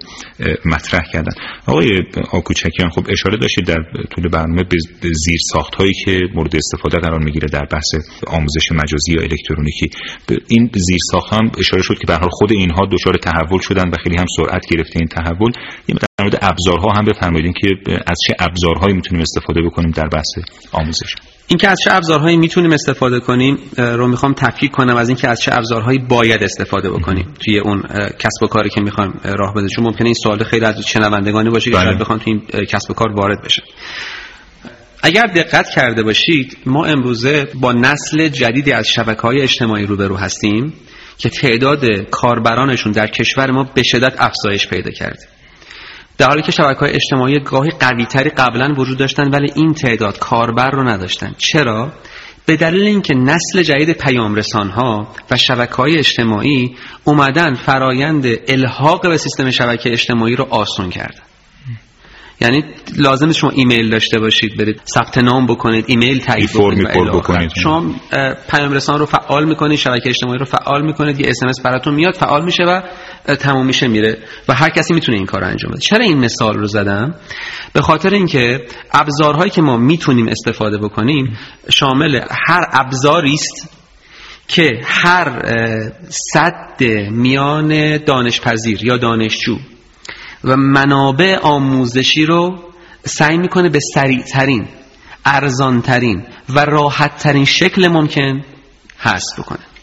مطرح کردن آقای آکوچکیان خب اشاره داشتید در طول برنامه به زیر ساخت هایی که مورد استفاده قرار می‌گیره در بحث آموزش مجازی یا الکترونیکی. این زیر ساخت هم اشاره شد که به حال خود اینها دچار تحول شدن و خیلی هم سرعت گرفته این تحول. در مورد ابزارها هم بفرمایید که از چه ابزارهایی می‌تونیم استفاده بکنیم در بحث آموزش. اینکه از چه ابزارهایی می‌تونیم استفاده کنیم رو می‌خوام تفکیک کنم از اینکه از چه ابزارهایی باید استفاده بکنیم. توی اون کسب و کاری که می‌خوایم راه بده چون ممکنه این سوال خیلی از شنوندگانی باشه که بله. شاید بخوام توی این کسب و کار وارد بشه اگر دقت کرده باشید ما امروزه با نسل جدیدی از شبکه های اجتماعی روبرو هستیم که تعداد کاربرانشون در کشور ما به شدت افزایش پیدا کرده. در حالی که شبکه های اجتماعی گاهی قوی تری قبلا وجود داشتن ولی این تعداد کاربر رو نداشتن چرا؟ به دلیل اینکه نسل جدید پیام رسان ها و شبکه های اجتماعی اومدن فرایند الحاق به سیستم شبکه اجتماعی رو آسان کردن. یعنی لازم شما ایمیل داشته باشید برید ثبت نام بکنید ایمیل تایید پر بکنید شما پیام رسان رو فعال می‌کنید شبکه اجتماعی رو فعال می‌کنید یه SMS براتون میاد فعال میشه و تموم میشه میره. و هر کسی می‌تونه این کار رو انجام بده. چرا این مثال رو زدم؟ به خاطر اینکه ابزارهایی که ما می‌تونیم استفاده بکنیم شامل هر ابزاری است که هر صد میان دانشپذیر یا دانشجو و منابع آموزشی رو سعی می‌کنه به سریعترین ارزانترین و راحتترین شکل ممکن حذف بکنه.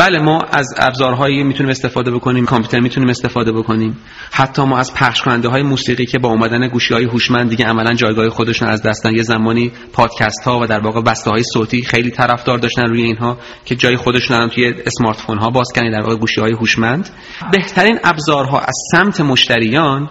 بله ما از ابزارهایی می‌تونیم استفاده بکنیم کامپیوتر می‌تونیم استفاده بکنیم. حتی ما از پخش کننده های موسیقی که با اومدن گوشی های هوشمند دیگه عملا جایگاه خودشون از دستن یه زمانی پادکست ها و در واقع بسته های صوتی خیلی طرفدار داشتن روی اینها که جای خودشون الان توی اسمارت فون ها باز کردن در واقع گوشی های هوشمند. بهترین ابزارها از سمت مشتریان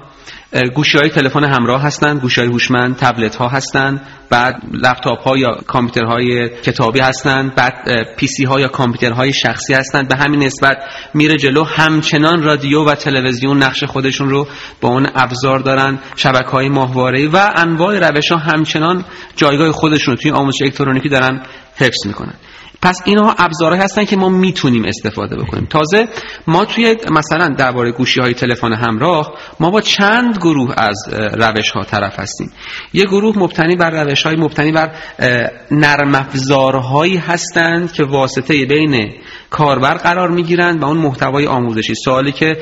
گوشی های تلفن همراه هستند گوشی های هوشمند تبلت ها هستند بعد لپتاپ ها یا کامپیوترهای کتابی هستند بعد پی سی ها یا کامپیوترهای شخصی هستند به همین نسبت میره جلو. همچنان رادیو و تلویزیون نقش خودشون رو با اون ابزار دارن شبکه های ماهواره و انواع روش ها همچنان جایگاه خودشون رو توی آموزش الکترونیکی دارن حفظ می‌کنن. پس اینها ابزارهایی هستن که ما می‌تونیم استفاده بکنیم. تازه ما توی مثلا درباره گوشی های تلفن همراه ما با چند گروه از روش ها طرف هستیم. یه گروه مبتنی بر روش های مبتنی بر نرم افزارهایی هستند که واسطه بین کاربر قرار می‌گیرند و اون محتوای آموزشی. سوالی که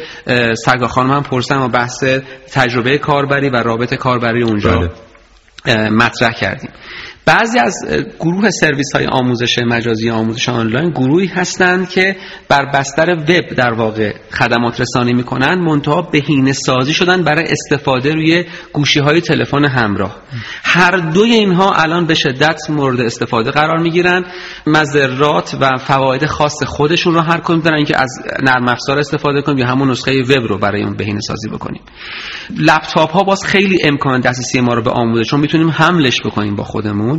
سگا خانم هم پرسن و بحث تجربه کاربری و رابط کاربری اونجا بله. مطرح کردیم. بعضی از گروه سرویس های آموزش مجازی آموزش آنلاین گروهی هستند که بر بستر وب در واقع خدمات رسانی می‌کنند منتها بهینه سازی شدن برای استفاده روی گوشی های تلفن همراه. هر دوی اینها الان به شدت مورد استفاده قرار می‌گیرن. مذرات و فواید خاص خودشون رو هر کدوم دارن که از نرم افزار استفاده کنیم یا همون نسخه وب رو برای اون بهینه سازی بکنیم. لپتاپ ها باز خیلی امکان دسترسی ما رو به آموزش چون می‌تونیم حملش بکنیم با خودمون.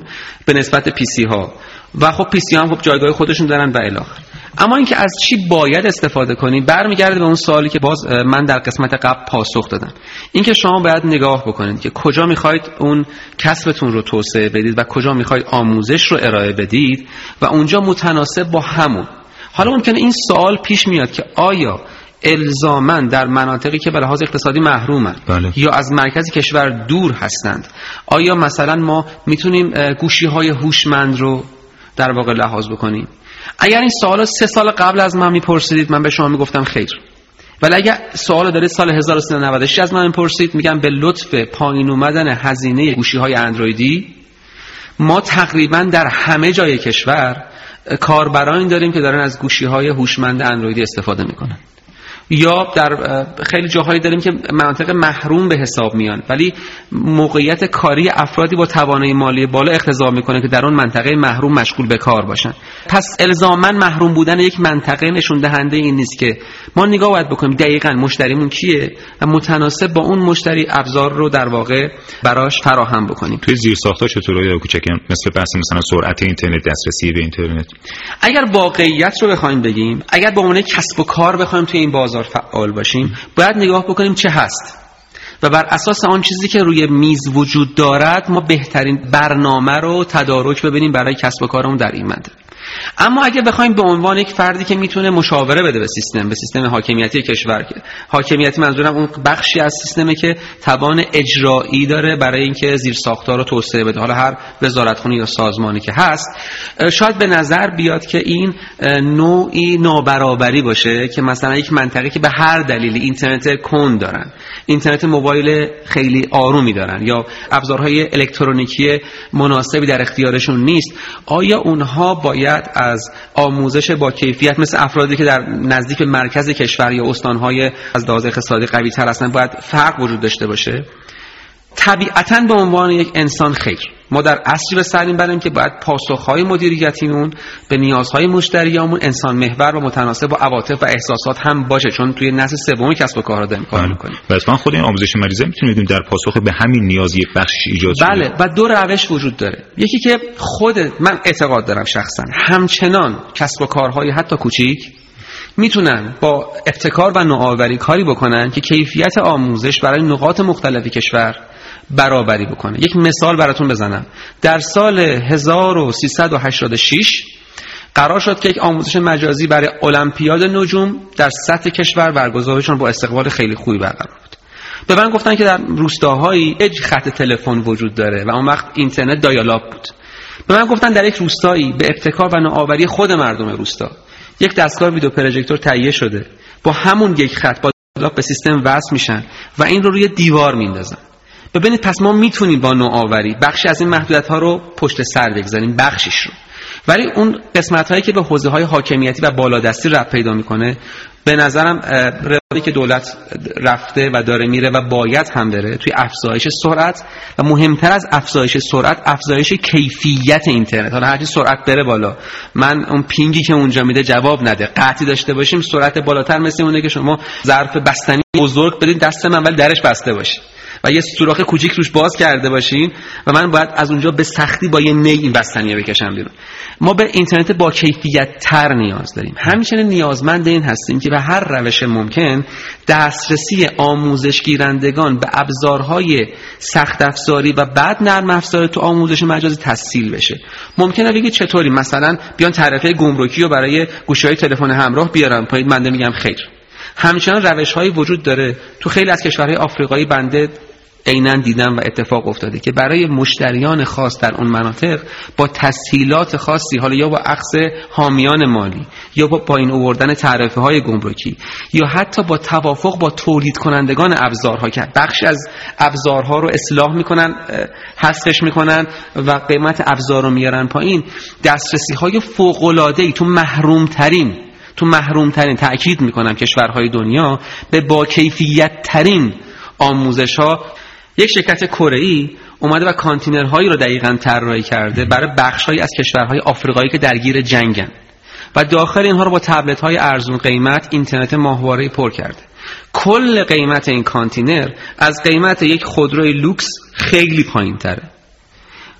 به نسبت پی سی ها و خب پی سی ها هم خب جایگاه خودشون دارن و الاخر. اما اینکه از چی باید استفاده کنیم برمیگرده به اون سوالی که باز من در قسمت قبل پاسخ دادم. اینکه شما باید نگاه بکنید که کجا می‌خواید اون کسبتون رو توسعه بدید و کجا می‌خواید آموزش رو ارائه بدید و اونجا متناسب با همون. حالا ممکنه این سوال پیش میاد که آیا الزامن در مناطقی که به لحاظ اقتصادی محرومن. بله. یا از مرکز کشور دور هستند. آیا مثلا ما می‌تونیم گوشی های هوشمند رو در واقع لحاظ بکنیم؟ اگر این سوال سه سال قبل از من میپرسیدید من به شما می‌گفتم خیر. ولی اگر سوال دارید سال 1396 از من می‌پرسید میگم به لطف پایین اومدن هزینه گوشی های اندرویدی ما تقریبا در همه جای کشور کاربرانی داریم که دارن از گوشی های هوشمند اندرویدی استفاده می‌کنن. یا در خیلی جاهایی داریم که مناطق محروم به حساب میان. ولی موقعیت کاری افرادی با توانایی مالی بالا اقتضا می‌کنه که در اون منطقه محروم مشغول به کار باشن. پس الزاما محروم بودن یک منطقه نشون دهنده این نیست که ما نگاه باید بکنیم دقیقا مشتریمون کیه و متناسب با اون مشتری ابزار رو در واقع براش فراهم بکنیم. توی زیر ساختا چطوره یا کوچکی مثل بحث مثلا سرعت اینترنت دسترسی به اینترنت. اگر واقعیت رو بخوایم بگیم اگر با عنوان کسب و کار بخوایم توی این بازار فعال باشیم باید نگاه بکنیم چه هست. و بر اساس آن چیزی که روی میز وجود دارد ما بهترین برنامه رو تدارک ببینیم برای کسب و کارمون در این منطقه. اما اگه بخوایم به عنوان یک فردی که می‌تونه مشاوره بده به سیستم به سیستم حاکمیتی کشور که حاکمیتی منظورم اون بخشی از سیستمی که توان اجرایی داره برای اینکه زیر ساختار رو توسعه بده. حالا هر وزارتخونه یا سازمانی که هست شاید به نظر بیاد که این نوعی نابرابری باشه که مثلا یک منطقه که به هر دلیلی اینترنت کند دارن اینترنت موبایل خیلی آرومی دارن یا ابزارهای الکترونیکی مناسبی در اختیارشون نیست آیا اونها باید از آموزش با کیفیت مثل افرادی که در نزدیک مرکز کشور یا استانهای از لحاظ اقتصادی قوی تر هستن باید فرق وجود داشته باشه. طبیعتا به عنوان یک انسان خیر. ما در اصلی به سر بریم که باید پاسخهای مدیریتیمون به نیازهای مشتریامون انسان محور و متناسب با عواطف و احساسات هم باشه. چون توی نسل سوم کسب و کار داریم کار بله. می‌کنیم. و اتفاقا خود این آموزش مریضه می‌تونیم در پاسخ به همین نیاز یک بخش ایجاد بله. و دو روش وجود داره. یکی که خود من اعتقاد دارم شخصا. همچنان کسب و کارهای حتی کوچیک می‌تونن با ابتکار و نوآوری کاری بکنن که کیفیت آموزش برای نقاط مختلف کشور برابری بکنه. یک مثال براتون بزنم. در سال 1386 قرار شد که یک آموزش مجازی برای المپیاد نجوم در سطح کشور برگزار بشه با استقبال خیلی خوبی برقرار بود. به من گفتن که در روستاهایی یک خط تلفن وجود داره و اون وقت اینترنت دایالاب بود. به من گفتن در یک روستایی به ابتکار و نوآوری خود مردم روستا. یک دستگاه ویدیو پروژکتور تهیه شده. با همون یک خط با به سیستم وصل میشن و این رو روی دیوار میندازن. ببینید پس ما می‌تونیم با نوآوری بخشی از این محدودیت ها رو پشت سر بگذاریم بخشیش رو. ولی اون قسمت هایی که به حوزه های حاکمیتی و بالادستی رفت پیدا می‌کنه به نظرم روانی که دولت رفته و داره میره و باید هم بره توی افزایش سرعت و مهمتر از افزایش سرعت افزایش کیفیت اینترنت. حالا هرچی سرعت بره بالا. من اون پینگی که اونجا میده جواب نده. قطعی داشته باشیم سرعت بالاتر مثل اونه که شما ظرف بستنی بزرگ بدین دست من ولی درش بسته باشه. و یه سوراخ کوچیک روش باز کرده باشین و من باید از اونجا به سختی با یه نی این بستنی بکشم بیرون. ما به اینترنت با کیفیت تر نیاز داریم. همچنین نیازمند این هستیم که به هر روش ممکن دسترسی آموزش گیرندگان به ابزارهای سخت افزاری و بعد نرم افزار تو آموزش مجازی تسهیل بشه. ممکنه بگید چطوری؟ مثلا بیان تعرفه گمرکی رو برای گوشی‌های تلفن همراه بیارن پایین من میگم خیر. همچنان روش وجود داره تو خیلی از کشورهای آفریقایی بنده عینا دیدم و اتفاق افتاده که برای مشتریان خاص در اون مناطق با تسهیلات خاصی حالا یا با عقص حامیان مالی یا با پایین آوردن تعرفه های گمرکی یا حتی با توافق با تولید کنندگان ابزارها که بخشی از ابزارها رو اصلاح می‌کنن حذفش می‌کنن و قیمت ابزار رو میارن پایین دسترسی های فوق العاده ای تو محروم ترین تو محروم ترین تأکید می‌کنم کشورهای دنیا به با کیفیت ترین آموزش ها یک شرکت کره ای اومده و کانتینرهایی رو دقیقا طراحی کرده برای بخشهایی از کشورهای آفریقایی که درگیر جنگن. و داخل اینها رو با تبلت های ارزون قیمت اینترنت ماهواره پر کرده. کل قیمت این کانتینر از قیمت یک خودروی لوکس خیلی پایین تره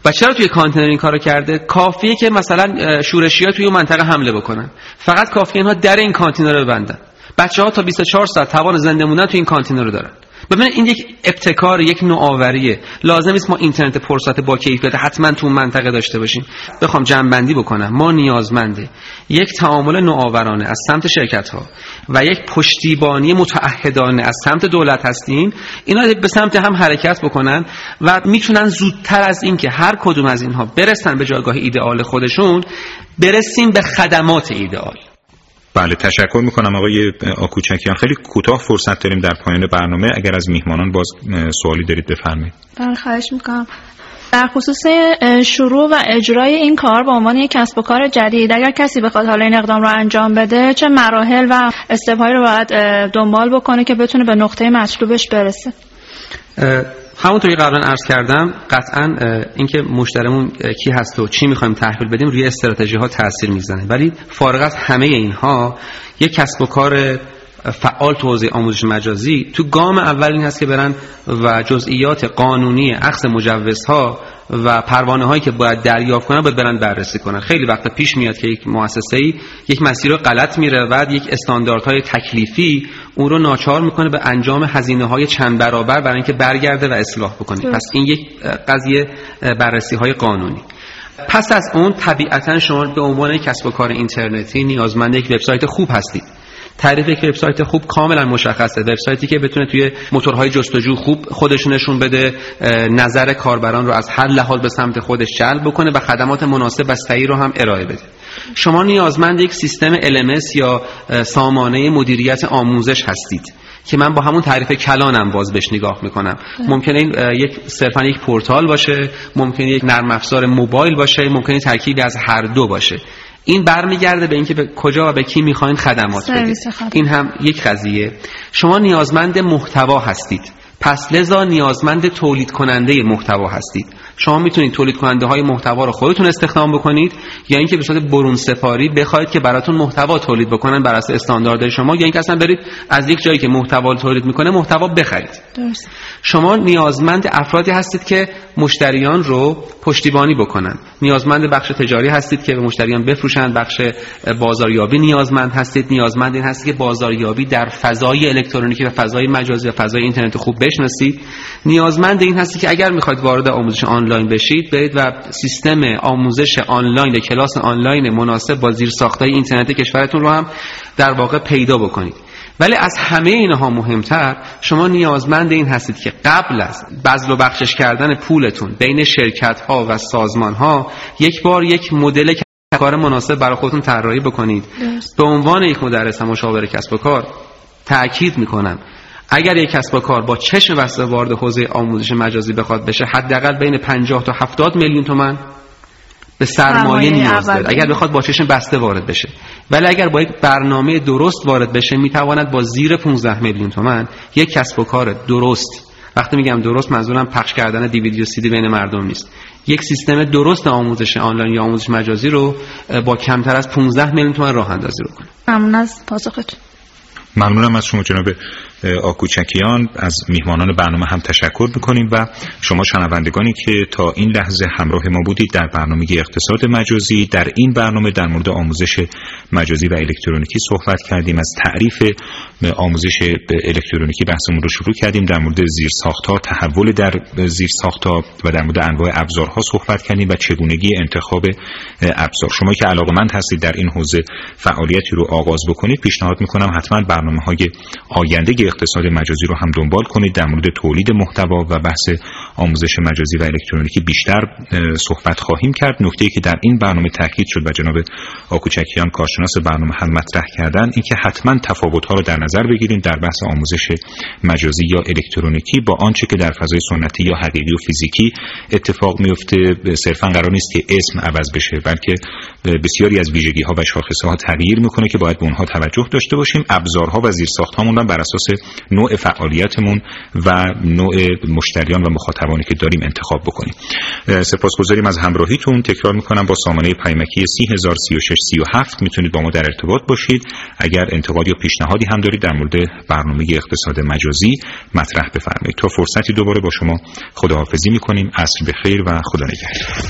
و چرا توی کانتینر این کارو کرده؟ کافیه که مثلا شورشی ها توی اون منطقه حمله بکنن. فقط کافیه اینها در این کانتینر رو ببندن. بچه ها تا 24 ساعت توان زنده موندن توی این کانتینر رو دارن. ببینید این یک ابتکار یک نوآوریه. لازم نیست ما اینترنت پرسات با کیفیت حتما تو منطقه داشته باشیم. بخوام جنبندی بکنم. ما نیازمنده یک تعامل نوآورانه از سمت شرکت ها و یک پشتیبانی متعهدانه از سمت دولت هستیم. اینا به سمت هم حرکت بکنن و می‌تونن زودتر از اینکه هر کدوم از اینها برسن به جایگاه ایدئال خودشون برسیم به خدمات ایدئال. بله تشکر می‌کنم آقای آکوچکیان. خیلی کوتاه فرصت داریم در پایان برنامه. اگر از میهمانان باز سوالی دارید بفرمایید. بله خواهش می‌کنم. در خصوص شروع و اجرای این کار به عنوان یک کسب و کار جدید اگر کسی بخواد حالا این اقدام رو انجام بده چه مراحل و استپایی رو باید دنبال بکنه که بتونه به نقطه مطلوبش برسه؟ همونطوری قبلا عرض کردم قطعا اینکه مشترمون کی هست و چی می‌خوایم تحویل بدیم روی استراتژی ها تاثیر می‌زنه ولی فارغ از همه اینها یک کسب و کار فعال تو حوزه آموزش مجازی تو گام اول این هست که برن و جزئیات قانونی اخذ مجوزها و پروانه هایی که باید دریافت کنن باید برن بررسی کنن. خیلی وقت پیش میاد که یک مؤسسه ای یک مسیر رو غلط میره و یک استانداردهای تکلیفی اون رو ناچار می‌کنه به انجام هزینه های چند برابر برای اینکه برگرده و اصلاح بکنه. پس این یک قضیه بررسی های قانونی. پس از اون طبیعتا شما به عنوان کسب و کار اینترنتی نیازمند یک وبسایت خوب هستید. تعریف یک وبسایت خوب کاملا مشخصه. وبسایتی که بتونه توی موتورهای جستجو خوب خودشونشون بده نظر کاربران رو از هر لحاظ به سمت خودش جلب بکنه و خدمات مناسب و صحیح رو هم ارائه بده. شما نیازمند یک سیستم LMS یا سامانه مدیریت آموزش هستید که من با همون تعریف کلانم باز بهش نگاه می‌کنم. ممکنه این یک صرفا یک پورتال باشه ممکنه یک نرم افزار موبایل باشه ممکنه ترکیبی از هر دو باشه. این برمیگرده به اینکه به کجا و به کی می‌خواین خدمات بدید. این هم یک قضیه. شما نیازمند محتوا هستید. پس لذا نیازمند تولید کننده محتوا هستید. شما می‌تونید تولید کننده های محتوا رو خودتون استخدام بکنید یا اینکه به صورت برون سپاری بخواید که براتون محتوا تولید بکنن بر اساس استاندارد شما یا اینکه اصلا برید از یک جایی که محتوا تولید می‌کنه محتوا بخرید. درست شما نیازمند افرادی هستید که مشتریان رو پشتیبانی بکنن. نیازمند بخش تجاری هستید که به مشتریان بفروشند بخش بازاریابی نیازمند هستید. نیازمند این هستید که بازاریابی در فضای الکترونیکی و فضای مجازی و فضای اینترنت خوب بشناسید. نیازمند این هستید که اگر می‌خواید وارد آموزش آنلاین بشید برید و سیستم آموزش آنلاین کلاس آنلاین مناسب با زیر ساختای اینترنت کشورتون رو هم در واقع پیدا بکنید ولی از همه اینها مهمتر شما نیازمند این هستید که قبل از بذل و بخشش کردن پولتون بین شرکت ها و سازمان ها یک بار یک مدل کار مناسب برای خودتون طراحی بکنید. به عنوان یک مدرس و مشاور کسب و کار تاکید می‌کنم اگر یک کسب و کار با چشم بسته وارد حوزه آموزش مجازی بخواد بشه حداقل بین 50 تا 70 میلیون تومن به سرمایه نیاز. داره. اگر بخواد با چشم بسته وارد بشه. ولی اگر با یک برنامه درست وارد بشه می‌تواند با زیر 15 میلیون تومن یک کسب و کار درست وقتی میگم درست منظورم پخش کردن دیویدی و سیدی بین مردم نیست. یک سیستم درست آموزش آنلاین یا آموزش مجازی رو با کمتر از 15 میلیون تومن راه اندازی رو کنه ممنون از پاسختون ممنونم از شما جناب آکوچکیان از میهمانان برنامه هم تشکر می‌کنیم و شما شنوندگانی که تا این لحظه همراه ما بودید در برنامه اقتصاد مجازی در این برنامه در مورد آموزش مجازی و الکترونیکی صحبت کردیم از تعریف آموزش الکترونیکی بحثمون رو شروع کردیم در مورد زیر ساختها تحول در زیر ساختها و در مورد انواع ابزارها صحبت کردیم و چگونگی انتخاب ابزار. شما که علاقمند هستید در این حوزه فعالیتی رو آغاز بکنید پیشنهاد می‌کنم حتما برنامه های آینده اقتصاد مجازی رو هم دنبال کنید در مورد تولید محتوا و بحث آموزش مجازی و الکترونیکی بیشتر صحبت خواهیم کرد. نکته ای که در این برنامه تاکید شد و جناب آکوچکیان کارشناس برنامه هم مطرح کردن اینکه حتما تفاوت ها رو در نظر بگیریم در بحث آموزش مجازی یا الکترونیکی. با آنچه که در فضای سنتی یا حقیقی و فیزیکی اتفاق میفته صرفا قرار نیست که اسم عوض بشه بلکه بسیاری از ویژگی ها و شاخصه ها تغییر می‌کنه که باید به اونها توجه داشته باشیم. ابزارها و زیرساخت هامون بر اساس نوع فعالیتمون و نوع مشتریان و مخاطبانی که داریم انتخاب بکنیم. سپاسگزاریم از همراهیتون. تکرار می‌کنم با سامانه پیمکی 303637 می‌تونید با ما در ارتباط باشید. اگر انتقاد یا پیشنهادی هم دارید در مورد برنامه اقتصاد مجازی مطرح بفرمایید. تا فرصتی دوباره با شما خداحافظی می‌کنیم. عصر بخیر و خدا نگهدار.